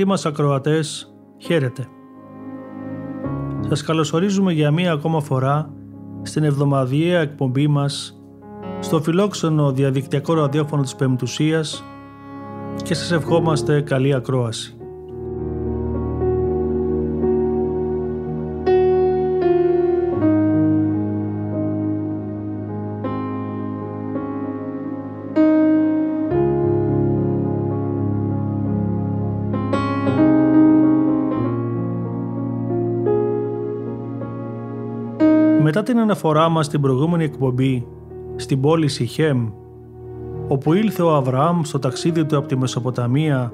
Αγαπητοί μας ακροατές, χαίρετε. Σας καλωσορίζουμε για μία ακόμα φορά στην εβδομαδιαία εκπομπή μας στο φιλόξενο διαδικτυακό ραδιόφωνο της Πεμπτουσίας και σας ευχόμαστε καλή ακρόαση. Μετά την αναφορά μας στην προηγούμενη εκπομπή στην πόλη Σιχέμ, όπου ήλθε ο Αβραάμ στο ταξίδι του από τη Μεσοποταμία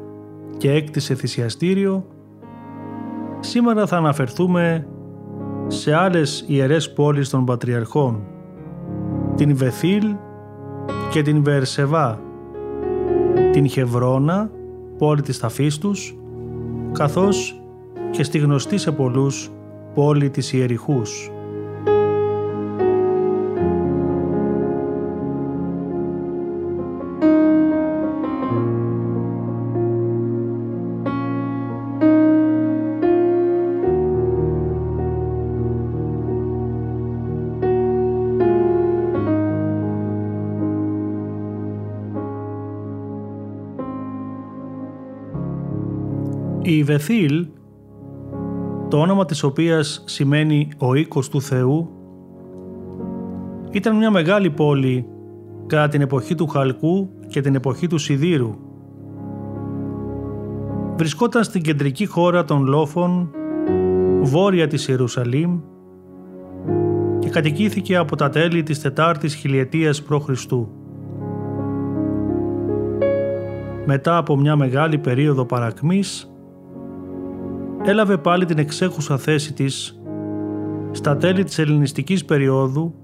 και έκτισε θυσιαστήριο, σήμερα θα αναφερθούμε σε άλλες ιερές πόλεις των Πατριαρχών, την Βεθήλ και την Βερσεβά, την Χευρώνα, πόλη της ταφής τους, καθώς και στη γνωστή σε πολλούς πόλη της Ιεριχούς. Βεθήλ, το όνομα της οποίας σημαίνει «ο οίκος του Θεού», ήταν μια μεγάλη πόλη κατά την εποχή του Χαλκού και την εποχή του Σιδήρου. Βρισκόταν στην κεντρική χώρα των Λόφων, βόρεια της Ιερουσαλήμ και κατοικήθηκε από τα τέλη της τετάρτης χιλιετίας π.Χ. Μετά από μια μεγάλη περίοδο παρακμής, έλαβε πάλι την εξέχουσα θέση της στα τέλη της ελληνιστικής περίοδου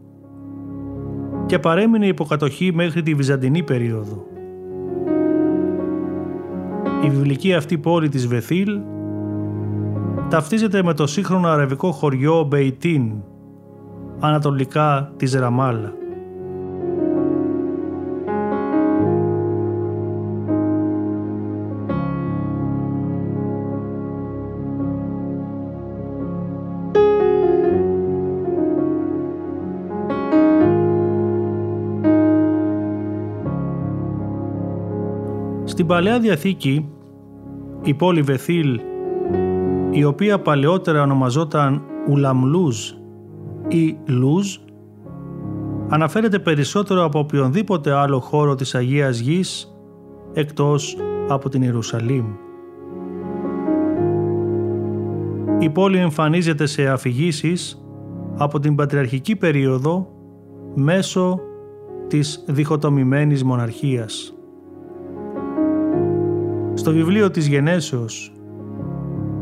και παρέμεινε υποκατοχή μέχρι τη Βυζαντινή περίοδο. Η βιβλική αυτή πόλη της Βεθήλ ταυτίζεται με το σύγχρονο αραβικό χωριό Μπεϊτίν, ανατολικά της Ραμάλα. Στην Παλαιά Διαθήκη η πόλη Βεθήλ η οποία παλαιότερα ονομαζόταν Ουλαμλούζ ή Λούζ αναφέρεται περισσότερο από οποιονδήποτε άλλο χώρο της Αγίας Γης εκτός από την Ιερουσαλήμ. Η πόλη εμφανίζεται σε αφηγήσεις από την πατριαρχική περίοδο μέσω της διχοτομημένης μοναρχίας. Στο βιβλίο της Γενέσεως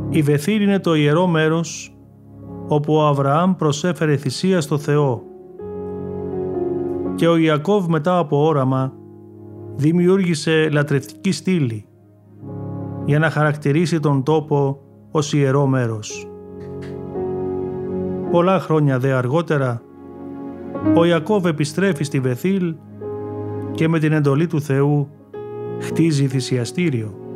η Βεθήλ είναι το ιερό μέρος όπου ο Αβραάμ προσέφερε θυσία στο Θεό και ο Ιακώβ μετά από όραμα δημιούργησε λατρευτική στήλη για να χαρακτηρίσει τον τόπο ως ιερό μέρος. Πολλά χρόνια δε αργότερα ο Ιακώβ επιστρέφει στη Βεθήλ και με την εντολή του Θεού χτίζει θυσιαστήριο.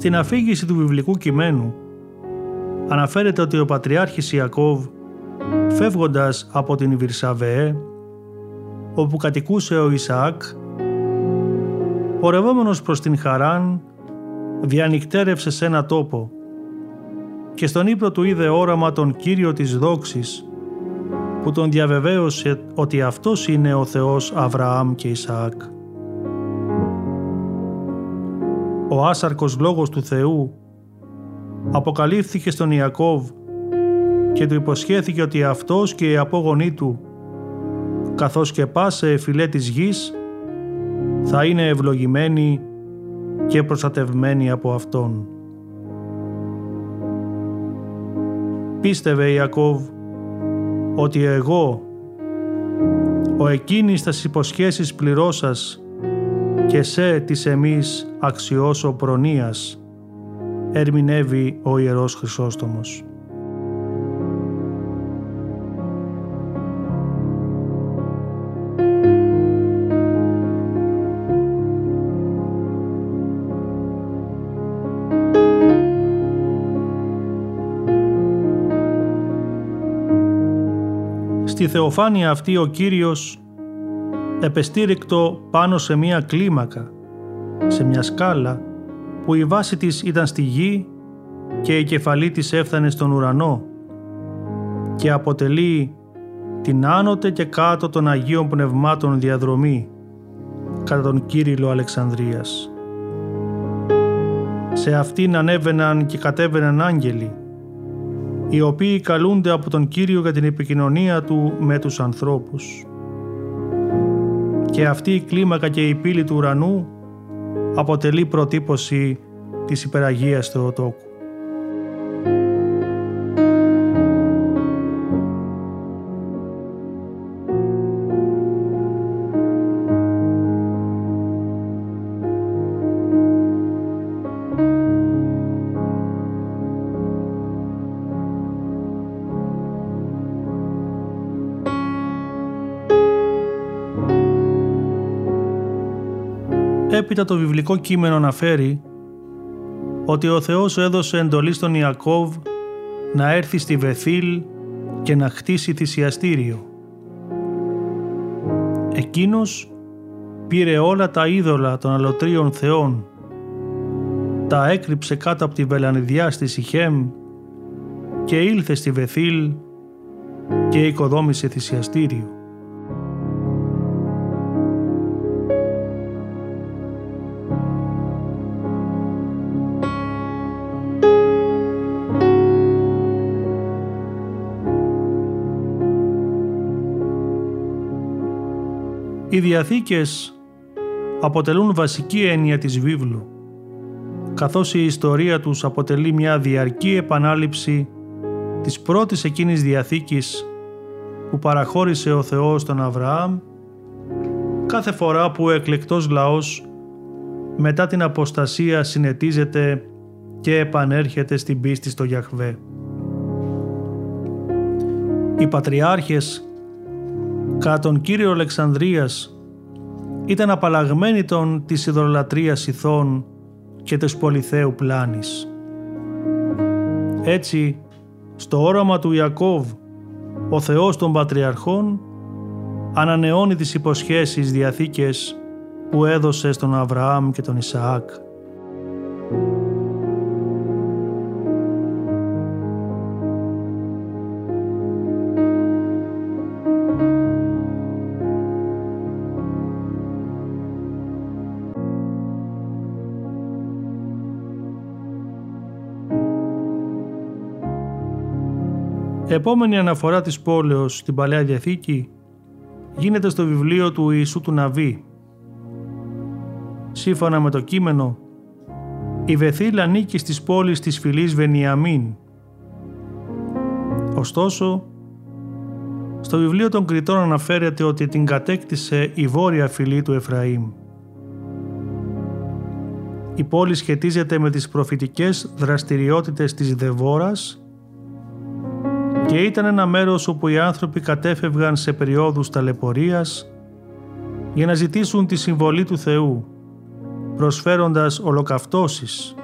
Στην αφήγηση του βιβλικού κειμένου αναφέρεται ότι ο Πατριάρχης Ιακώβ φεύγοντας από την Βυρσαβεέ όπου κατοικούσε ο Ισαάκ πορευόμενος προς την Χαράν διανυκτέρευσε σε ένα τόπο και στον ύπνο του είδε όραμα τον Κύριο της δόξης που τον διαβεβαίωσε ότι αυτός είναι ο Θεός Αβραάμ και Ισαάκ. Ο άσαρκος λόγος του Θεού αποκαλύφθηκε στον Ιακώβ και του υποσχέθηκε ότι αυτός και οι απόγονοί του καθώς και πάσε φυλέ της γης θα είναι ευλογημένοι και προστατευμένοι από Αυτόν. Πίστευε Ιακώβ ότι εγώ, ο εκείνης τα υποσχέσεις πληρώσας και σε της εμείς αξιώσω προνοίας, ερμηνεύει ο Ιερός Χρυσόστομος. Στη θεοφάνεια αυτή ο Κύριος επεστήρικτο πάνω σε μία κλίμακα, σε μια σκάλα που η βάση της ήταν στη γη και η κεφαλή της έφτανε στον ουρανό και αποτελεί την άνοτε και κάτω των Αγίων Πνευμάτων διαδρομή κατά τον Κύριλο Αλεξανδρίας. Σε αυτήν ανέβαιναν και κατέβαιναν άγγελοι οι οποίοι καλούνται από τον Κύριο για την επικοινωνία Του με τους ανθρώπους. Και αυτή η κλίμακα και η πύλη του ουρανού αποτελεί προτύπωση της υπεραγίας Θεοτόκου. Έπειτα το βιβλικό κείμενο αναφέρει ότι ο Θεός έδωσε εντολή στον Ιακώβ να έρθει στη Βεθήλ και να χτίσει θυσιαστήριο. Εκείνος πήρε όλα τα είδωλα των αλωτρίων θεών, τα έκρυψε κάτω από τη βελανιδιά στη Σιχέμ και ήλθε στη Βεθήλ και οικοδόμησε θυσιαστήριο. Οι Διαθήκες αποτελούν βασική έννοια της βίβλου, καθώς η ιστορία τους αποτελεί μια διαρκή επανάληψη της πρώτης εκείνης Διαθήκης που παραχώρησε ο Θεός τον Αβραάμ κάθε φορά που ο εκλεκτός λαός μετά την αποστασία συνετίζεται και επανέρχεται στην πίστη στο Γιαχβέ. Οι πατριάρχες κατά τον Κύριο Αλεξανδρίας ήταν απαλλαγμένοι των της ιδωλατρίας ηθών και της πολυθέου πλάνης. Έτσι, στο όραμα του Ιακώβ, ο Θεός των Πατριαρχών ανανεώνει τις υποσχέσεις διαθήκες που έδωσε στον Αβραάμ και τον Ισαάκ. Επόμενη αναφορά της πόλεως στην Παλαιά Διαθήκη γίνεται στο βιβλίο του Ιησού του Ναβί. Σύμφωνα με το κείμενο, η Βεθήλ ανήκει στις πόλεις της φυλής Βενιαμίν. Ωστόσο, στο βιβλίο των Κριτών αναφέρεται ότι την κατέκτησε η βόρεια φυλή του Εφραήμ. Η πόλη σχετίζεται με τις προφητικές δραστηριότητες της Δεβόρας και ήταν ένα μέρος όπου οι άνθρωποι κατέφευγαν σε περιόδους ταλαιπωρίας για να ζητήσουν τη συμβολή του Θεού, προσφέροντας ολοκαυτώσεις,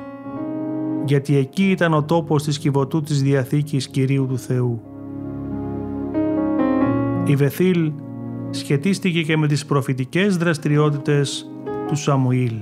γιατί εκεί ήταν ο τόπος της κυβωτού της Διαθήκης Κυρίου του Θεού. Η Βεθήλ σχετίστηκε και με τις προφητικές δραστηριότητες του Σαμουήλ.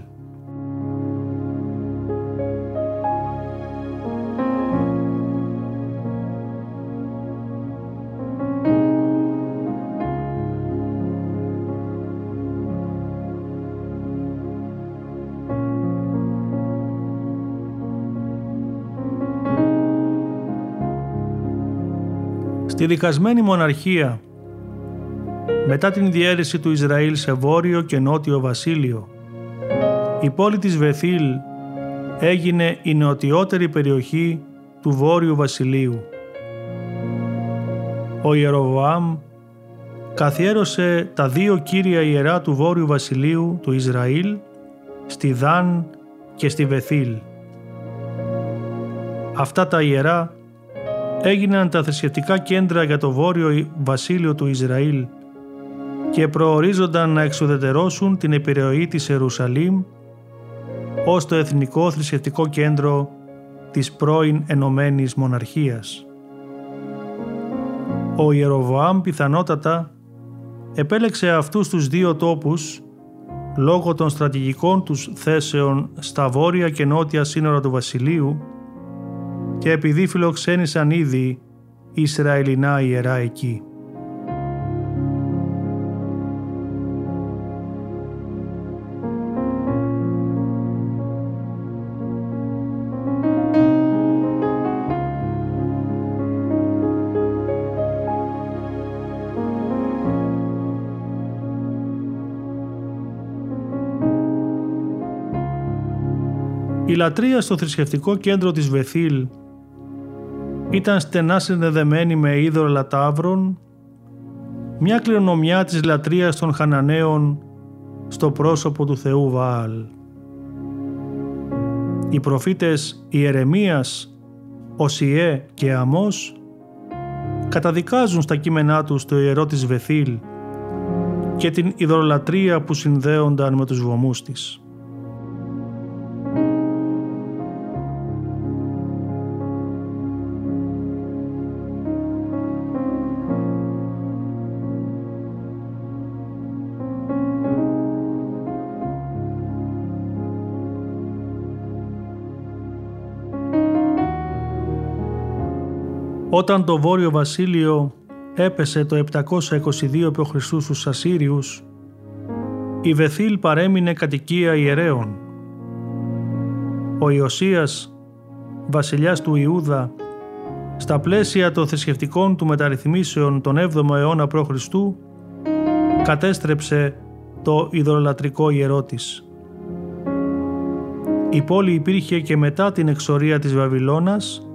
Στη δικασμένη μοναρχία μετά την διέρεση του Ισραήλ σε βόρειο και νότιο βασίλειο. Η πόλη της Βεθήλ έγινε η νοτιότερη περιοχή του βόρειου βασιλείου. Ο Ιεροβοάμ καθιέρωσε τα δύο κύρια ιερά του βόρειου βασιλείου του Ισραήλ στη Δάν και στη Βεθήλ. Αυτά τα ιερά έγιναν τα θρησκευτικά κέντρα για το βόρειο βασίλειο του Ισραήλ και προορίζονταν να εξουδετερώσουν την επιρροή της Ιερουσαλήμ ως το εθνικό θρησκευτικό κέντρο της πρώην Ενωμένης Μοναρχίας. Ο Ιεροβοάμ πιθανότατα επέλεξε αυτούς τους δύο τόπους λόγω των στρατηγικών τους θέσεων στα βόρεια και νότια σύνορα του βασιλείου και επειδή φιλοξένησαν ήδη Ισραηλινά ιερά εκεί. Η λατρεία στο θρησκευτικό κέντρο της Βεθήλ ήταν στενά συνδεδεμένη με είδωλα ταύρων, μια κληρονομιά της λατρείας των Χαναναίων στο πρόσωπο του Θεού Βαάλ. Οι προφήτες Ιερεμίας, Οσιέ και Αμός καταδικάζουν στα κείμενά τους το ιερό της Βεθήλ και την ειδωλολατρεία που συνδέονταν με τους βωμούς της. Όταν το Βόρειο Βασίλειο έπεσε το 722 π.Χ. στους Ασσύριους, η Βεθήλ παρέμεινε κατοικία ιερέων. Ο Ιωσίας, βασιλιάς του Ιούδα, στα πλαίσια των θρησκευτικών του μεταρρυθμίσεων τον 7ο αιώνα π.Χ. κατέστρεψε το ιδωλατρικό ιερό της. Η πόλη υπήρχε και μετά την εξορία της Βαβυλώνας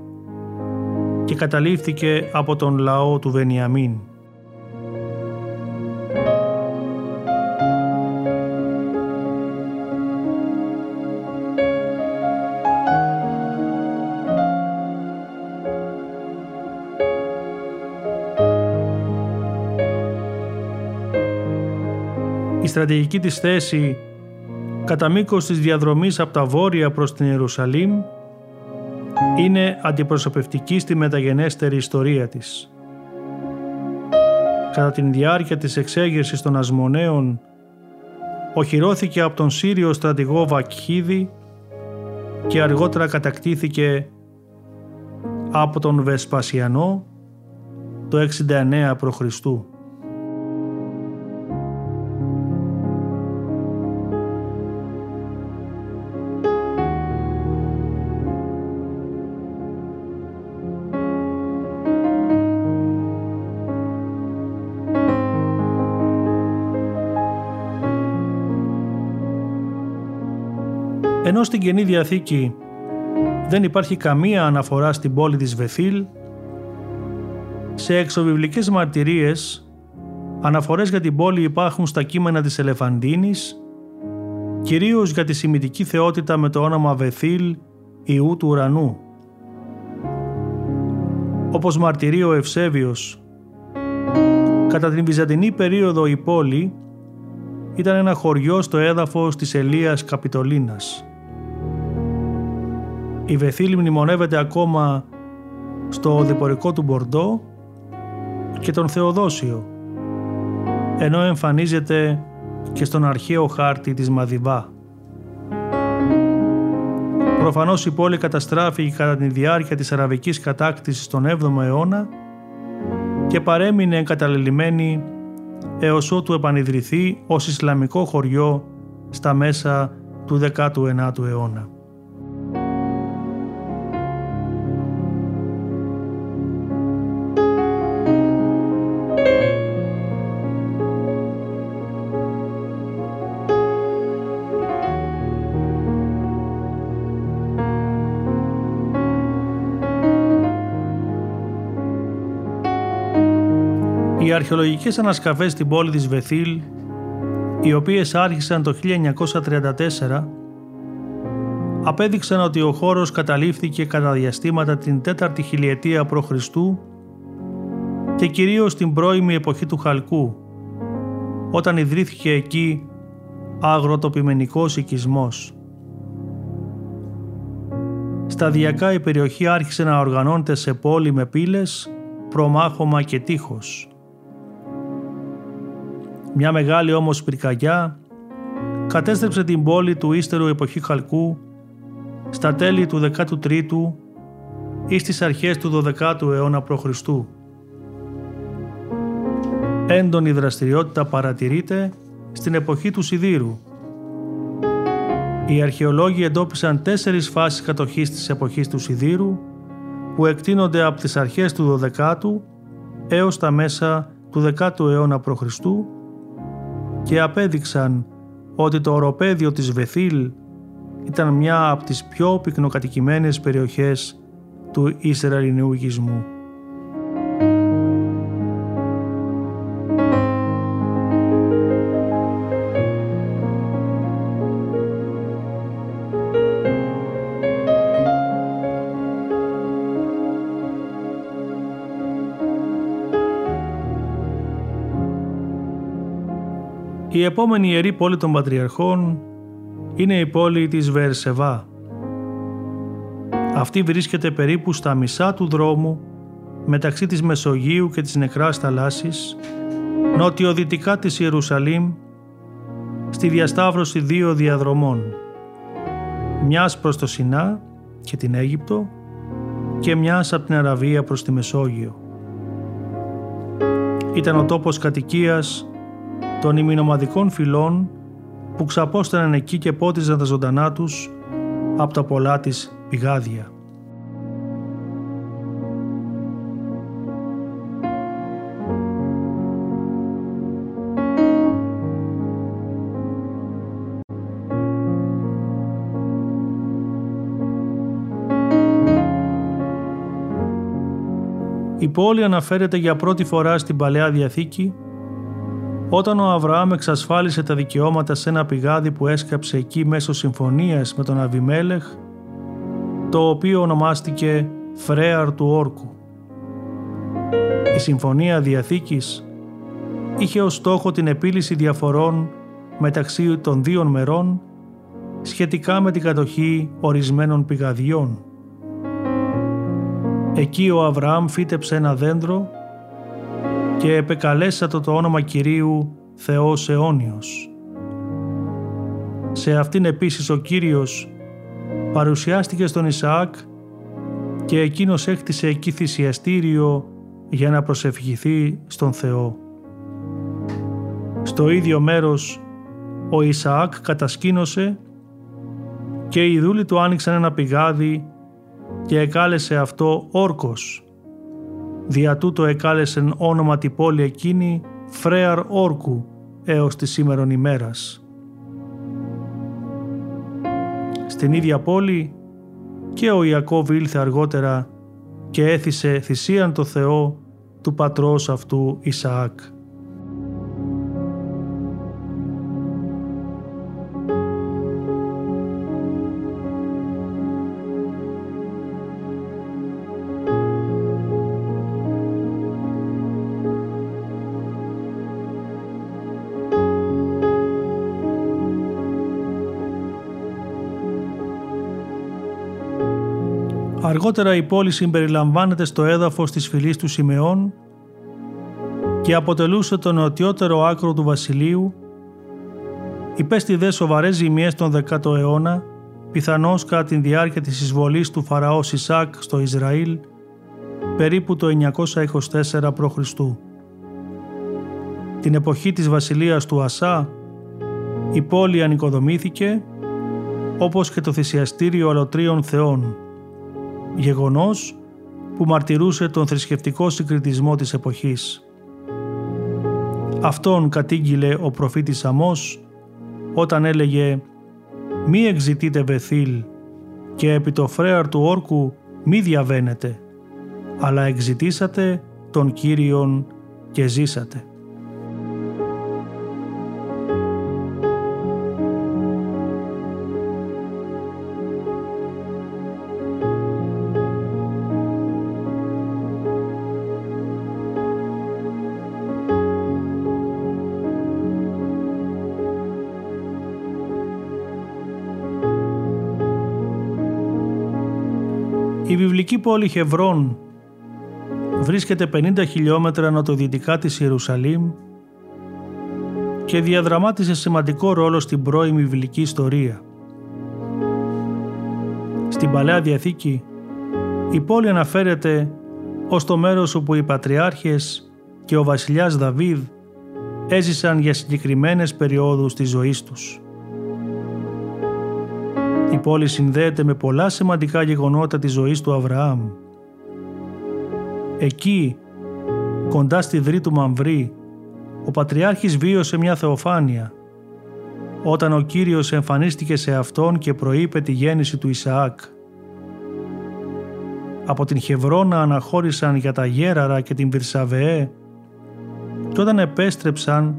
και καταλήφθηκε από τον λαό του Βενιαμίν. Η στρατηγική της θέση κατά μήκος της διαδρομής από τα βόρεια προς την Ιερουσαλήμ είναι αντιπροσωπευτική στη μεταγενέστερη ιστορία της. Κατά την διάρκεια της εξέγερσης των Ασμονέων, οχυρώθηκε από τον Σύριο στρατηγό Βακχίδη και αργότερα κατακτήθηκε από τον Βεσπασιανό το 69 π.Χ. Ενώ στην Καινή Διαθήκη δεν υπάρχει καμία αναφορά στην πόλη της Βεθήλ, σε εξωβιβλικές μαρτυρίες αναφορές για την πόλη υπάρχουν στα κείμενα της Ελεφαντίνης, κυρίως για τη σημητική θεότητα με το όνομα Βεθήλ Ιού του Ουρανού. Όπως μαρτυρεί ο Ευσέβιος, κατά την Βυζαντινή περίοδο η πόλη ήταν ένα χωριό στο έδαφος της Ελίας Καπιτολίνας. Η Βεθήλ μνημονεύεται ακόμα στο διπορικό του Μπορντό και τον Θεοδόσιο, ενώ εμφανίζεται και στον αρχαίο χάρτη της Μαδιβά. Προφανώς η πόλη καταστράφηκε κατά τη διάρκεια της αραβικής κατάκτησης τον 7ο αιώνα και παρέμεινε εγκαταλελειμμένη έως ότου επανειδρυθεί ως Ισλαμικό χωριό στα μέσα του 19ου αιώνα. Αρχαιολογικές ανασκαφές στην πόλη της Βεθήλ, οι οποίες άρχισαν το 1934, απέδειξαν ότι ο χώρος καταλήφθηκε κατά διαστήματα την 4η χιλιετία π.Χ. και κυρίως την πρώιμη εποχή του Χαλκού, όταν ιδρύθηκε εκεί αγροτοπιμενικός οικισμός. Σταδιακά η περιοχή άρχισε να οργανώνεται σε πόλη με πύλες, προμάχωμα και τείχος. Μια μεγάλη όμως πυρκαγιά κατέστρεψε την πόλη του ύστερου εποχή Χαλκού στα τέλη του 13ου ή στις αρχές του 12ου αιώνα π.Χ. Έντονη δραστηριότητα παρατηρείται στην εποχή του Σιδήρου. Οι αρχαιολόγοι εντόπισαν τέσσερις φάσεις κατοχής της εποχής του Σιδήρου που εκτείνονται από τις αρχές του 12ου έως τα μέσα του 10ου αιώνα π.Χ και απέδειξαν ότι το οροπέδιο της Βεθήλ ήταν μια από τις πιο πυκνοκατοικημένες περιοχές του Ισραηλινού οικισμού. Η επόμενη ιερή πόλη των Πατριαρχών είναι η πόλη της Βερσεβά. Αυτή βρίσκεται περίπου στα μισά του δρόμου μεταξύ της Μεσογείου και της Νεκράς Θαλάσσης, νοτιοδυτικά της Ιερουσαλήμ, στη διασταύρωση δύο διαδρομών, μιας προς το Σινά και την Αίγυπτο και μιας από την Αραβία προς τη Μεσόγειο. Ήταν ο τόπος κατοικίας των ημινομαδικών φυλών που ξαπόσταναν εκεί και πότιζαν τα ζωντανά τους από τα πολλά της πηγάδια. Η πόλη αναφέρεται για πρώτη φορά στην Παλαιά Διαθήκη όταν ο Αβραάμ εξασφάλισε τα δικαιώματα σε ένα πηγάδι που έσκαψε εκεί μέσω συμφωνίας με τον Αβιμέλεχ, το οποίο ονομάστηκε Φρέαρ του Όρκου. Η Συμφωνία Διαθήκης είχε ως στόχο την επίλυση διαφορών μεταξύ των δύο μερών σχετικά με την κατοχή ορισμένων πηγαδιών. Εκεί ο Αβραάμ φύτεψε ένα δέντρο και επεκαλέσατο το όνομα Κυρίου Θεός αιώνιος. Σε αυτήν επίσης ο Κύριος παρουσιάστηκε στον Ισαάκ και εκείνος έκτισε εκεί θυσιαστήριο για να προσευχηθεί στον Θεό. Στο ίδιο μέρος ο Ισαάκ κατασκήνωσε και οι δούλοι του άνοιξαν ένα πηγάδι και εκάλεσε αυτό όρκος Δια τούτο εκάλεσεν όνομα τη πόλη εκείνη Φρέαρ Όρκου έως τη σήμερον ημέρας. Στην ίδια πόλη και ο Ιακώβ ήλθε αργότερα και έθισε θυσίαν το Θεό του πατρός αυτού Ισαάκ. Αργότερα η πόλη συμπεριλαμβάνεται στο έδαφος της φυλής του Σιμεών και αποτελούσε το νοτιότερο άκρο του βασιλείου υπέστη δε σοβαρές ζημιές τον 10ο αιώνα πιθανώς κατά τη διάρκεια της εισβολής του Φαραώ Σισάκ στο Ισραήλ περίπου το 924 π.Χ. Την εποχή της βασιλείας του Ασά η πόλη ανοικοδομήθηκε όπως και το θυσιαστήριο αλωτρίων θεών, γεγονός που μαρτυρούσε τον θρησκευτικό συγκριτισμό της εποχής. Αυτόν κατήγγειλε ο προφήτης Αμός όταν έλεγε «Μη εξητείτε Βεθήλ και επί το φρέαρ του όρκου μη διαβαίνετε, αλλά εξητήσατε τον Κύριον και ζήσατε». Η βιβλική πόλη Χευρών βρίσκεται 50 χιλιόμετρα νοτιοδυτικά της Ιερουσαλήμ και διαδραμάτισε σημαντικό ρόλο στην πρώην βιβλική ιστορία. Στην Παλαιά Διαθήκη η πόλη αναφέρεται ως το μέρος όπου οι πατριάρχες και ο βασιλιάς Δαβίδ έζησαν για συγκεκριμένες περιόδους της ζωής τους. Η πόλη συνδέεται με πολλά σημαντικά γεγονότα της ζωής του Αβραάμ. Εκεί, κοντά στη δρύ του Μαμβρή, ο Πατριάρχης βίωσε μια θεοφάνεια, όταν ο Κύριος εμφανίστηκε σε αυτόν και προείπε τη γέννηση του Ισαάκ. Από την Χευρώνα αναχώρησαν για τα Γέραρα και την Βυρσαβεέ και όταν επέστρεψαν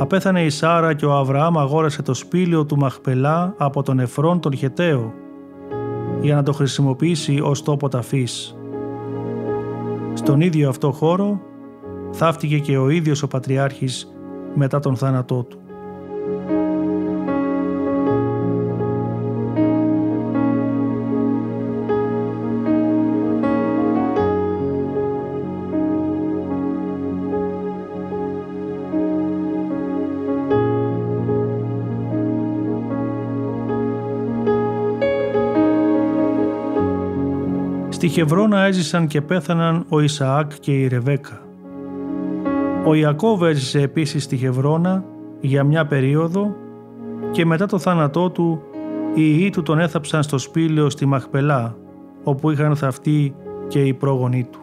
απέθανε η Σάρα και ο Αβραάμ αγόρασε το σπήλαιο του Μαχπελά από τον Εφρόν τον Χεταίο για να το χρησιμοποιήσει ως τόπο ταφής. Στον ίδιο αυτό χώρο θαύτηκε και ο ίδιος ο Πατριάρχης μετά τον θάνατό του. Στη Χευρώνα έζησαν και πέθαναν ο Ισαάκ και η Ρεβέκα. Ο Ιακώβ έζησε επίσης στη Χευρώνα για μια περίοδο και μετά το θάνατό του οι ιοί του τον έθαψαν στο σπήλαιο στη Μαχπελά όπου είχαν θαυτεί και οι πρόγονοί του.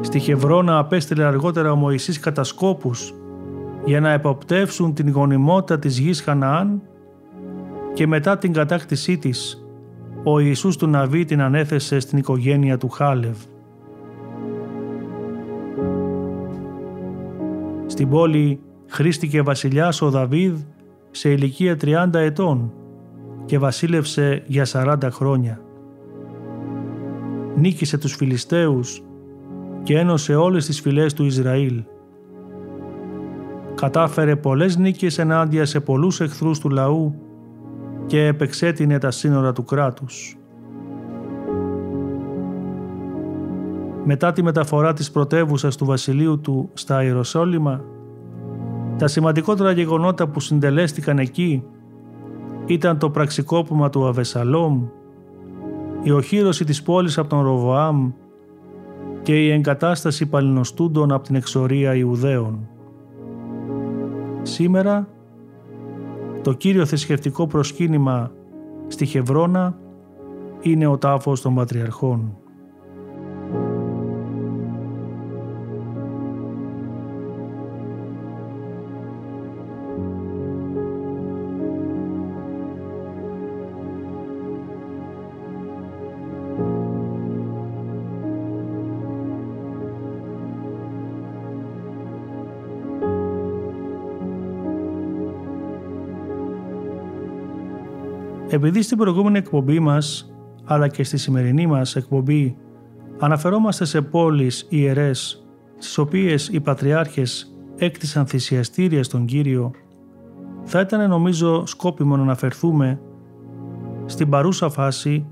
Στη Χευρώνα απέστειλε αργότερα ο Μωυσής κατασκόπους για να εποπτεύσουν την γονιμότητα της γης Χαναάν και μετά την κατάκτησή της, ο Ιησούς του Ναβί την ανέθεσε στην οικογένεια του Χάλευ. Στην πόλη χρήστηκε βασιλιάς ο Δαβίδ σε ηλικία 30 ετών και βασίλευσε για 40 χρόνια. Νίκησε τους Φιλιστέους και ένωσε όλες τις φυλές του Ισραήλ. Κατάφερε πολλές νίκες ενάντια σε πολλούς εχθρούς του λαού και επεξέτεινε τα σύνορα του κράτους. Μετά τη μεταφορά της πρωτεύουσας του βασιλείου του στα Ιεροσόλυμα, τα σημαντικότερα γεγονότα που συντελέστηκαν εκεί ήταν το πραξικόπημα του Αβεσαλόμ, η οχύρωση της πόλης από τον Ροβοάμ και η εγκατάσταση παλινοστούντων από την εξορία Ιουδαίων. Σήμερα το κύριο θρησκευτικό προσκύνημα στη Χευρώνα είναι ο τάφος των Πατριαρχών. Επειδή στην προηγούμενη εκπομπή μας, αλλά και στη σημερινή μας εκπομπή, αναφερόμαστε σε πόλεις ιερές, στις οποίες οι πατριάρχες έκτισαν θυσιαστήρια στον Κύριο, θα ήταν νομίζω σκόπιμο να αναφερθούμε στην παρούσα φάση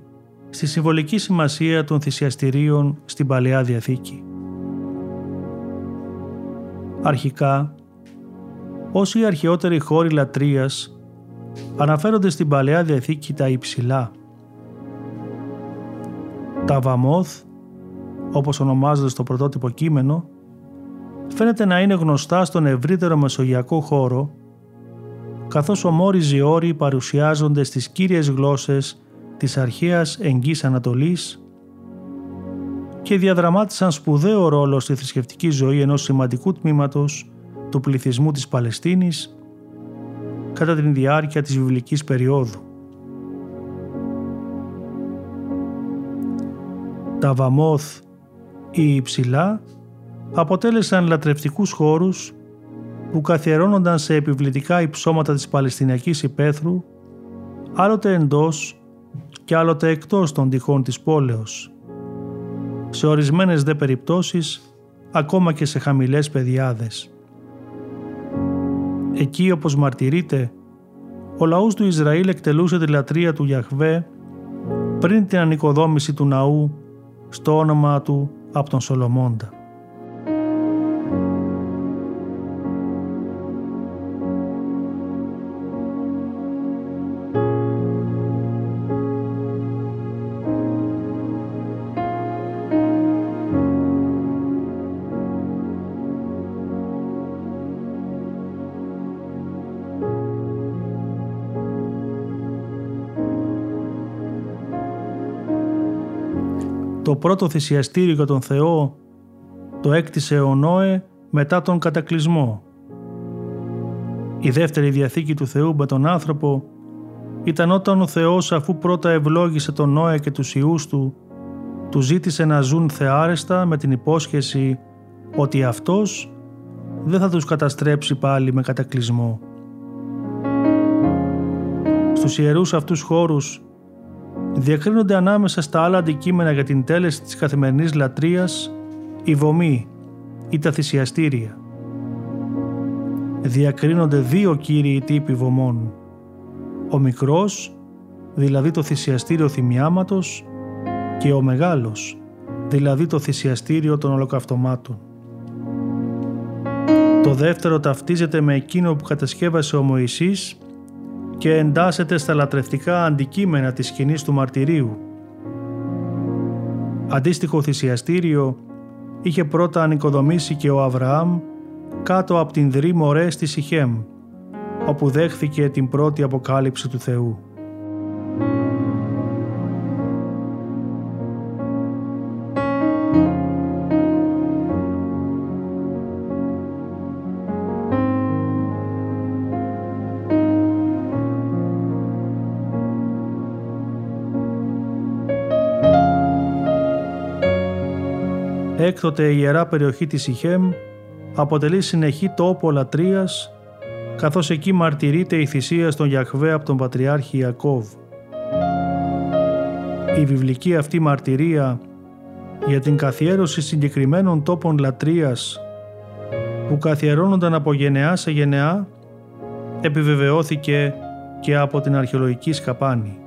στη συμβολική σημασία των θυσιαστηρίων στην Παλαιά Διαθήκη. Αρχικά, όσοι οι αρχαιότεροι χώροι λατρείας αναφέρονται στην Παλαιά Διαθήκη τα υψηλά. Τα βαμόθ, όπως ονομάζονται στο πρωτότυπο κείμενο, φαίνεται να είναι γνωστά στον ευρύτερο μεσογειακό χώρο, καθώς ομόριζοι όροι παρουσιάζονται στις κύριες γλώσσες της αρχαίας Εγγύς Ανατολής και διαδραμάτισαν σπουδαίο ρόλο στη θρησκευτική ζωή ενός σημαντικού τμήματος του πληθυσμού της Παλαιστίνης κατά την διάρκεια της βιβλικής περίοδου. Τα Βαμόθ ή Υψηλά αποτέλεσαν λατρευτικούς χώρους που καθιερώνονταν σε επιβλητικά υψώματα της Παλαιστινιακής υπαίθρου άλλοτε εντός και άλλοτε εκτός των τυχών της πόλεως. Σε ορισμένες δε περιπτώσεις ακόμα και σε χαμηλές πεδιάδες. Εκεί όπως μαρτυρείται, ο λαός του Ισραήλ εκτελούσε τη λατρεία του Γιαχβέ πριν την ανοικοδόμηση του ναού στο όνομα του από τον Σολομώντα. Το πρώτο θυσιαστήριο για τον Θεό το έκτισε ο Νόε μετά τον κατακλυσμό. Η δεύτερη διαθήκη του Θεού με τον άνθρωπο ήταν όταν ο Θεός αφού πρώτα ευλόγησε τον Νόε και τους ιούς του, του ζήτησε να ζουν θεάρεστα με την υπόσχεση ότι αυτός δεν θα τους καταστρέψει πάλι με κατακλυσμό. Στους ιερούς αυτούς χώρους διακρίνονται ανάμεσα στα άλλα αντικείμενα για την τέλεση της καθημερινής λατρείας η βωμή ή τα θυσιαστήρια. Διακρίνονται δύο κύριοι τύποι βωμών. Ο μικρός, δηλαδή το θυσιαστήριο θυμιάματος και ο μεγάλος, δηλαδή το θυσιαστήριο των ολοκαυτωμάτων. Το δεύτερο ταυτίζεται με εκείνο που κατασκεύασε ο Μωυσής και εντάσσεται στα λατρευτικά αντικείμενα της σκηνής του μαρτυρίου. Αντίστοιχο θυσιαστήριο είχε πρώτα ανοικοδομήσει και ο Αβραάμ κάτω από την Δρή Μωρέ στη Σιχέμ, όπου δέχθηκε την πρώτη αποκάλυψη του Θεού. Έκτοτε η Ιερά περιοχή της Ιχέμ αποτελεί συνεχή τόπο λατρείας καθώς εκεί μαρτυρείται η θυσία στον Γιαχβέ από τον Πατριάρχη Ιακώβ. Η βιβλική αυτή μαρτυρία για την καθιέρωση συγκεκριμένων τόπων λατρείας που καθιερώνονταν από γενεά σε γενεά επιβεβαιώθηκε και από την αρχαιολογική σκαπάνη.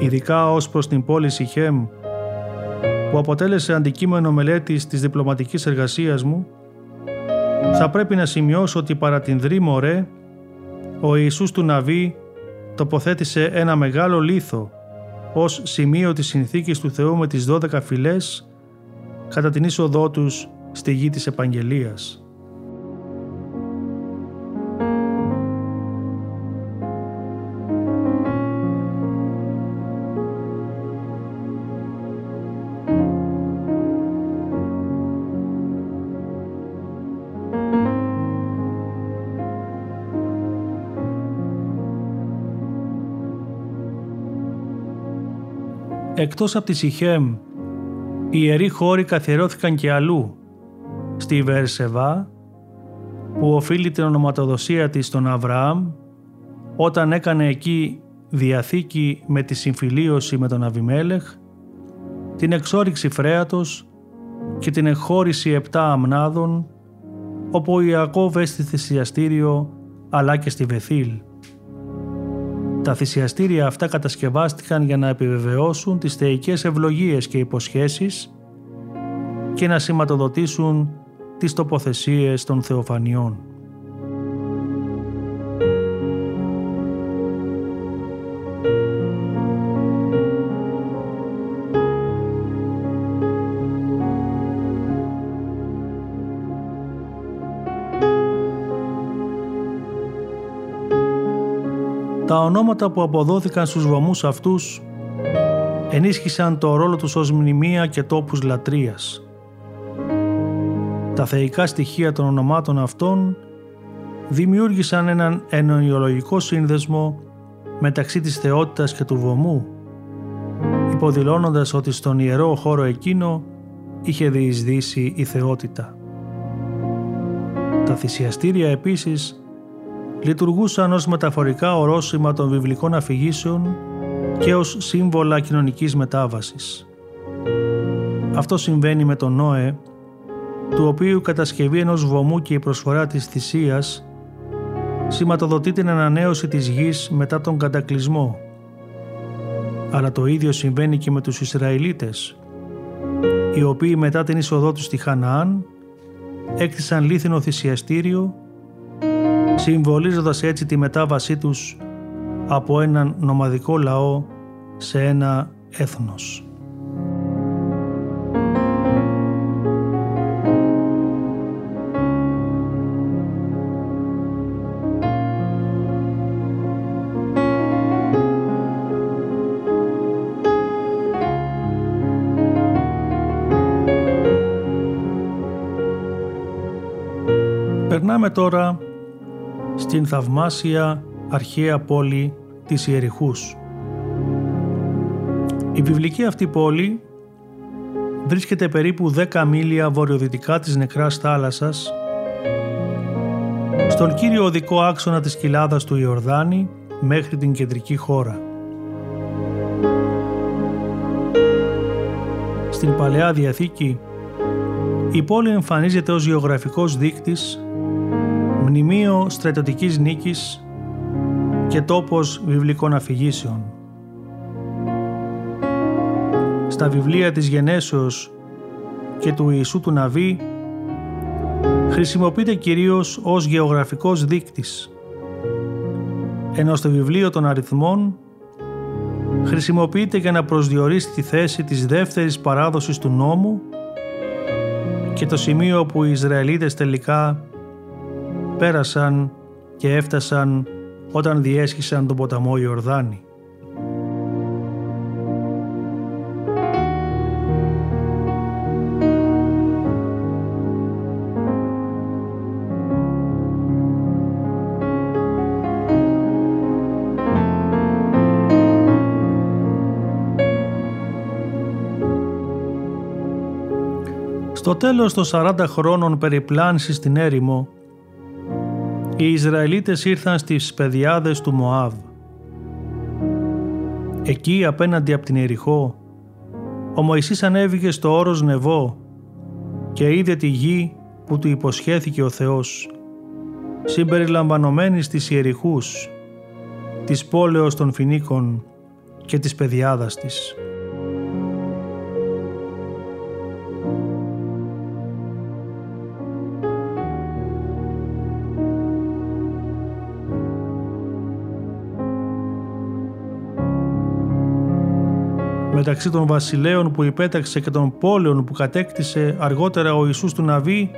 Ειδικά ως προς την πόλη Σιχέμ που αποτέλεσε αντικείμενο μελέτης της διπλωματικής εργασίας μου, θα πρέπει να σημειώσω ότι παρά την δρή ρε, ο Ιησούς του Ναβί τοποθέτησε ένα μεγάλο λίθο ως σημείο της συνθήκης του Θεού με τις 12 φυλές κατά την είσοδό τους στη γη της Επαγγελίας. Εκτός από τη Σιχέμ, οι ιεροί χώροι καθιερώθηκαν και αλλού, στη Βερσεβά, που οφείλει την ονοματοδοσία της στον Αβραάμ, όταν έκανε εκεί διαθήκη με τη συμφιλίωση με τον Αβιμέλεχ, την εξόριξη φρέατος και την εχώρηση επτά αμνάδων όπου ο Ιακώβ στη θυσιαστήριο αλλά και στη Βεθήλ. Τα θυσιαστήρια αυτά κατασκευάστηκαν για να επιβεβαιώσουν τις θεϊκές ευλογίες και υποσχέσεις και να σηματοδοτήσουν τις τοποθεσίες των θεοφανιών. Τα ονόματα που αποδόθηκαν στους βωμούς αυτούς ενίσχυσαν το ρόλο τους ως μνημεία και τόπους λατρείας. Τα θεϊκά στοιχεία των ονομάτων αυτών δημιούργησαν έναν ενοιολογικό σύνδεσμο μεταξύ της θεότητας και του βωμού, υποδηλώνοντας ότι στον ιερό χώρο εκείνο είχε διεισδύσει η θεότητα. Τα θυσιαστήρια επίσης λειτουργούσαν ως μεταφορικά ορόσημα των βιβλικών αφηγήσεων και ως σύμβολα κοινωνικής μετάβασης. Αυτό συμβαίνει με τον Νόε, του οποίου η κατασκευή ενός βωμού και η προσφορά της θυσίας σηματοδοτεί την ανανέωση της γης μετά τον κατακλυσμό. Αλλά το ίδιο συμβαίνει και με τους Ισραηλίτες, οι οποίοι μετά την είσοδό τους στη Χαναάν έκτισαν λίθινο θυσιαστήριο συμβολίζοντας έτσι τη μετάβασή τους από έναν νομαδικό λαό σε ένα έθνος. Περνάμε τώρα στην θαυμάσια αρχαία πόλη της Ιεριχούς. Η βιβλική αυτή πόλη βρίσκεται περίπου 10 μίλια βορειοδυτικά της νεκράς θάλασσας στον κύριο οδικό άξονα της κοιλάδας του Ιορδάνη μέχρι την κεντρική χώρα. Στην Παλαιά Διαθήκη η πόλη εμφανίζεται ως γεωγραφικός δείκτης μνημείο στρατιωτικής νίκης και τόπος βιβλικών αφηγήσεων. Στα βιβλία της Γενέσεως και του Ιησού του Ναβί χρησιμοποιείται κυρίως ως γεωγραφικός δείκτης, ενώ στο βιβλίο των αριθμών χρησιμοποιείται για να προσδιορίσει τη θέση της δεύτερης παράδοσης του νόμου και το σημείο που οι Ισραηλίτες τελικά πέρασαν και έφτασαν όταν διέσχισαν τον ποταμό Ιορδάνη. Στο τέλος των 40 χρόνων περιπλάνησης στην έρημο, οι Ισραηλίτες ήρθαν στις πεδιάδες του Μωάβ. Εκεί απέναντι από την Εριχώ, ο Μωυσής ανέβηκε στο όρος Νεβό και είδε τη γη που του υποσχέθηκε ο Θεός, συμπεριλαμβανομένης της Ιεριχούς, της πόλεως των Φινίκων και της πεδιάδας της. Μεταξύ των βασιλέων που υπέταξε και των πόλεων που κατέκτησε αργότερα ο Ιησούς του Ναβί,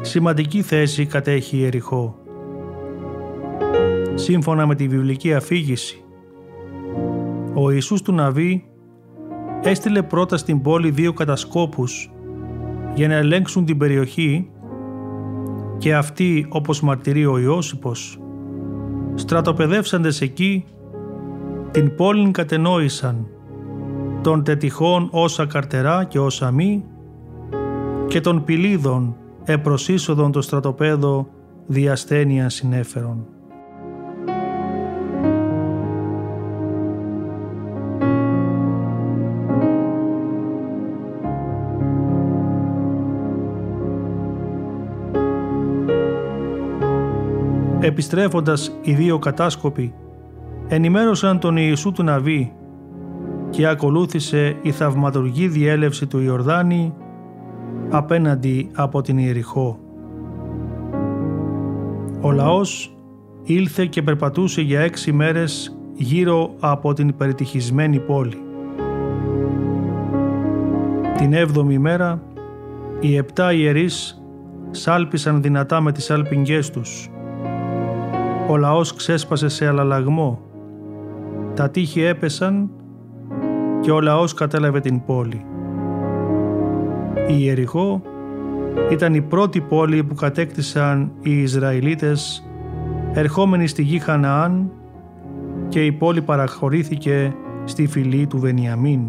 σημαντική θέση κατέχει η Εριχώ. Σύμφωνα με τη βιβλική αφήγηση, ο Ιησούς του Ναβί έστειλε πρώτα στην πόλη δύο κατασκόπους για να ελέγξουν την περιοχή και αυτοί όπως μαρτυρεί ο Ιώσυπος στρατοπεδεύσαντες εκεί την πόλη κατενόησαν των τετυχών όσα καρτερά και όσα μη και των πυλίδων επροσύσοδον το στρατοπέδο διασθένεια συνέφερον. Επιστρέφοντας οι δύο κατάσκοποι, ενημέρωσαν τον Ιησού του Ναβί και ακολούθησε η θαυματουργή διέλευση του Ιορδάνη απέναντι από την Ιεριχώ. Ο λαός ήλθε και περπατούσε για έξι μέρες γύρω από την περιτυχισμένη πόλη. Την έβδομη μέρα οι επτά ιερείς σάλπισαν δυνατά με τις άλπιγγές τους. Ο λαός ξέσπασε σε αλλαλαγμό. Τα τείχη έπεσαν και ο λαός κατέλαβε την πόλη. Η Ιεριχώ ήταν η πρώτη πόλη που κατέκτησαν οι Ισραηλίτες ερχόμενοι στη γη Χαναάν και η πόλη παραχωρήθηκε στη φυλή του Βενιαμίν.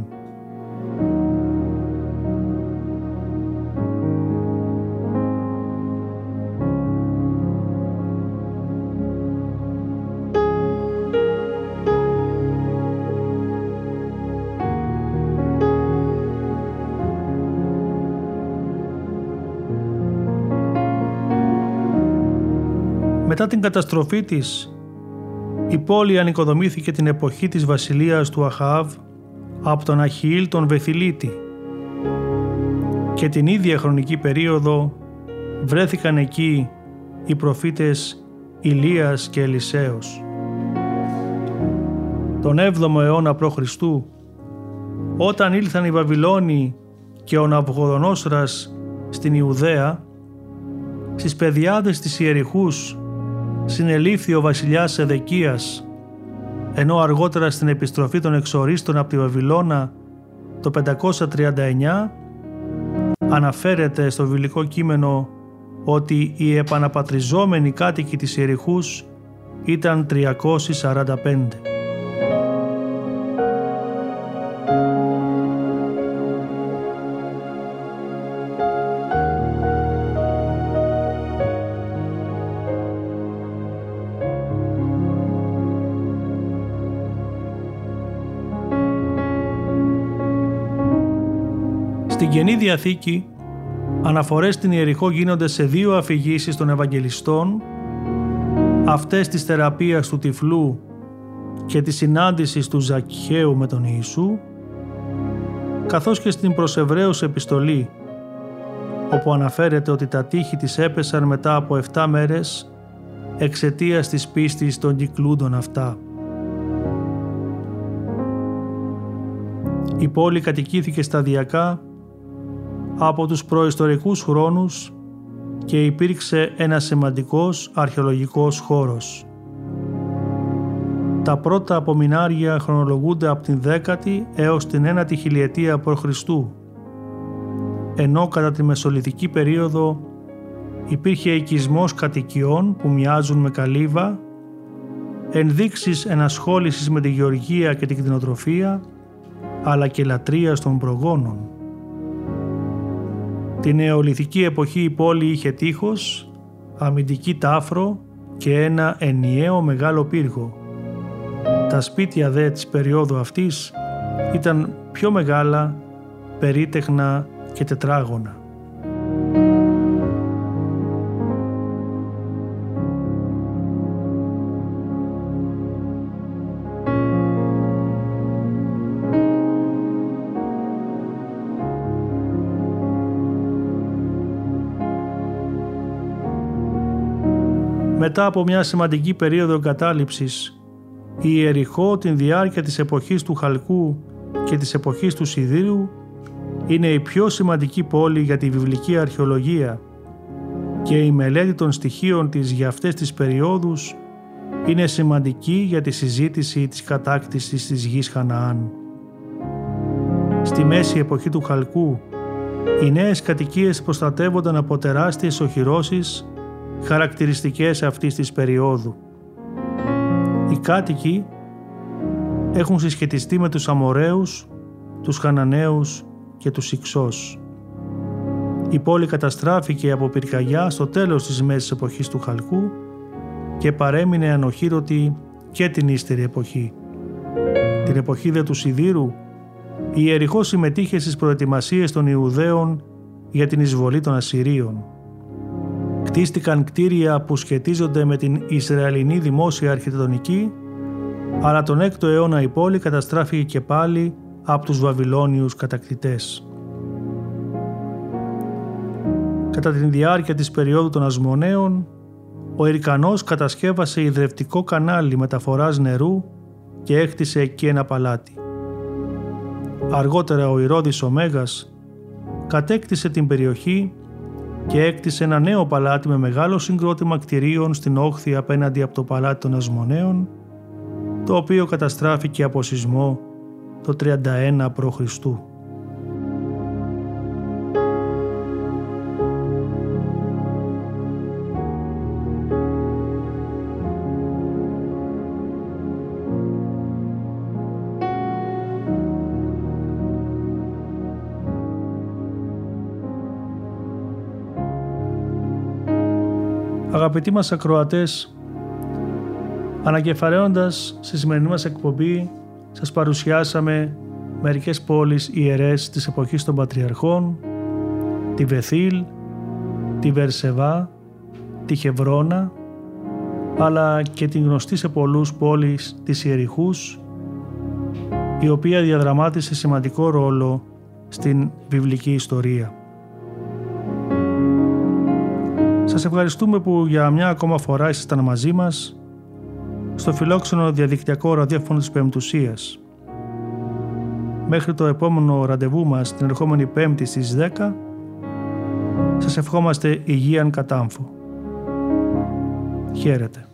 Μετά την καταστροφή της, η πόλη ανοικοδομήθηκε την εποχή της βασιλείας του Αχάβ από τον Αχιήλ τον Βεθιλίτη και την ίδια χρονική περίοδο βρέθηκαν εκεί οι προφήτες Ηλίας και Ελισέος. Τον 7ο αιώνα π.Χ. όταν ήλθαν οι Βαβυλώνοι και ο Ναβγοδονόσρας στην Ιουδαία, στις παιδιάδες της Ιεριχούς συνελήφθη ο βασιλιάς Εδεκίας, ενώ αργότερα στην επιστροφή των εξορίστων από τη Βαβυλώνα το 539 αναφέρεται στο βιβλικό κείμενο ότι οι επαναπατριζόμενοι κάτοικοι της Ιεριχούς ήταν 345. Στην Καινή Διαθήκη αναφορές στην Ιεριχώ γίνονται σε δύο αφηγήσεις των Ευαγγελιστών αυτές της θεραπείας του τυφλού και της συνάντησης του Ζακχαίου με τον Ιησού καθώς και στην προς επιστολή όπου αναφέρεται ότι τα τείχη της έπεσαν μετά από 7 μέρες εξαιτίας της πίστης των κυκλούντων αυτά. Η πόλη κατοικήθηκε σταδιακά από τους προϊστορικούς χρόνους και υπήρξε ένας σημαντικός αρχαιολογικός χώρος. Τα πρώτα απομεινάρια χρονολογούνται από την 10η έως την 1η χιλιετία π.Χ. ενώ κατά τη Μεσολιθική περίοδο υπήρχε οικισμός κατοικιών που μοιάζουν με καλύβα, ενδείξεις ενασχόλησης με τη γεωργία και την κτηνοτροφία, αλλά και λατρεία των προγόνων. Την νεολιθική εποχή η πόλη είχε τείχος, αμυντική τάφρο και ένα ενιαίο μεγάλο πύργο. Τα σπίτια δε της περίοδου αυτής ήταν πιο μεγάλα, περίτεχνα και τετράγωνα. Μετά από μια σημαντική περίοδο εγκατάλειψης, η Ιεριχώ την διάρκεια της εποχής του Χαλκού και της εποχής του Σιδήρου είναι η πιο σημαντική πόλη για τη βιβλική αρχαιολογία και η μελέτη των στοιχείων της για αυτές τις περιόδους είναι σημαντική για τη συζήτηση της κατάκτησης της γης Χαναάν. Στη μέση εποχή του Χαλκού, οι νέες κατοικίες προστατεύονταν από τεράστιες οχυρώσεις χαρακτηριστικές αυτής της περίοδου. Οι κάτοικοι έχουν συσχετιστεί με τους Αμοραίους, τους Χαναναίους και τους Ιξός. Η πόλη καταστράφηκε από πυρκαγιά στο τέλος της μέσης εποχής του Χαλκού και παρέμεινε ανοχήρωτη και την ύστερη εποχή. Την εποχή δε του Σιδήρου, η Ιεριχώ συμμετείχε στις προετοιμασίες των Ιουδαίων για την εισβολή των Ασσυρίων. Κτίστηκαν κτίρια που σχετίζονται με την Ισραηλινή δημόσια αρχιτεκτονική, αλλά τον 6ο αιώνα η πόλη καταστράφηκε και πάλι από τους Βαβυλώνιους κατακτητές. Κατά την διάρκεια της περίοδου των Ασμονέων, ο Ερικανός κατασκεύασε ιδρευτικό κανάλι μεταφοράς νερού και έκτισε εκεί ένα παλάτι. Αργότερα ο Ηρώδης Ωμέγας κατέκτησε την περιοχή και έκτισε ένα νέο παλάτι με μεγάλο συγκρότημα κτηρίων στην όχθη απέναντι από το παλάτι των Ασμονέων, το οποίο καταστράφηκε από σεισμό το 31 π.Χ. Αγαπητοί μας ακροατές, ανακεφαλαίοντας στη σημερινή μας εκπομπή σας παρουσιάσαμε μερικές πόλεις ιερές της εποχής των Πατριαρχών, τη Βεθήλ, τη Βερσεβά, τη Χευρώνα, αλλά και την γνωστή σε πολλούς πόλης της Ιεριχούς, η οποία διαδραμάτισε σημαντικό ρόλο στην βιβλική ιστορία. Σας ευχαριστούμε που για μια ακόμα φορά ήσασταν μαζί μας στο φιλόξενο διαδικτυακό ραδιόφωνο της Πεμπτουσίας. Μέχρι το επόμενο ραντεβού μας την ερχόμενη Πέμπτη στις 10 σας ευχόμαστε υγείαν κατάμφο. Χαίρετε.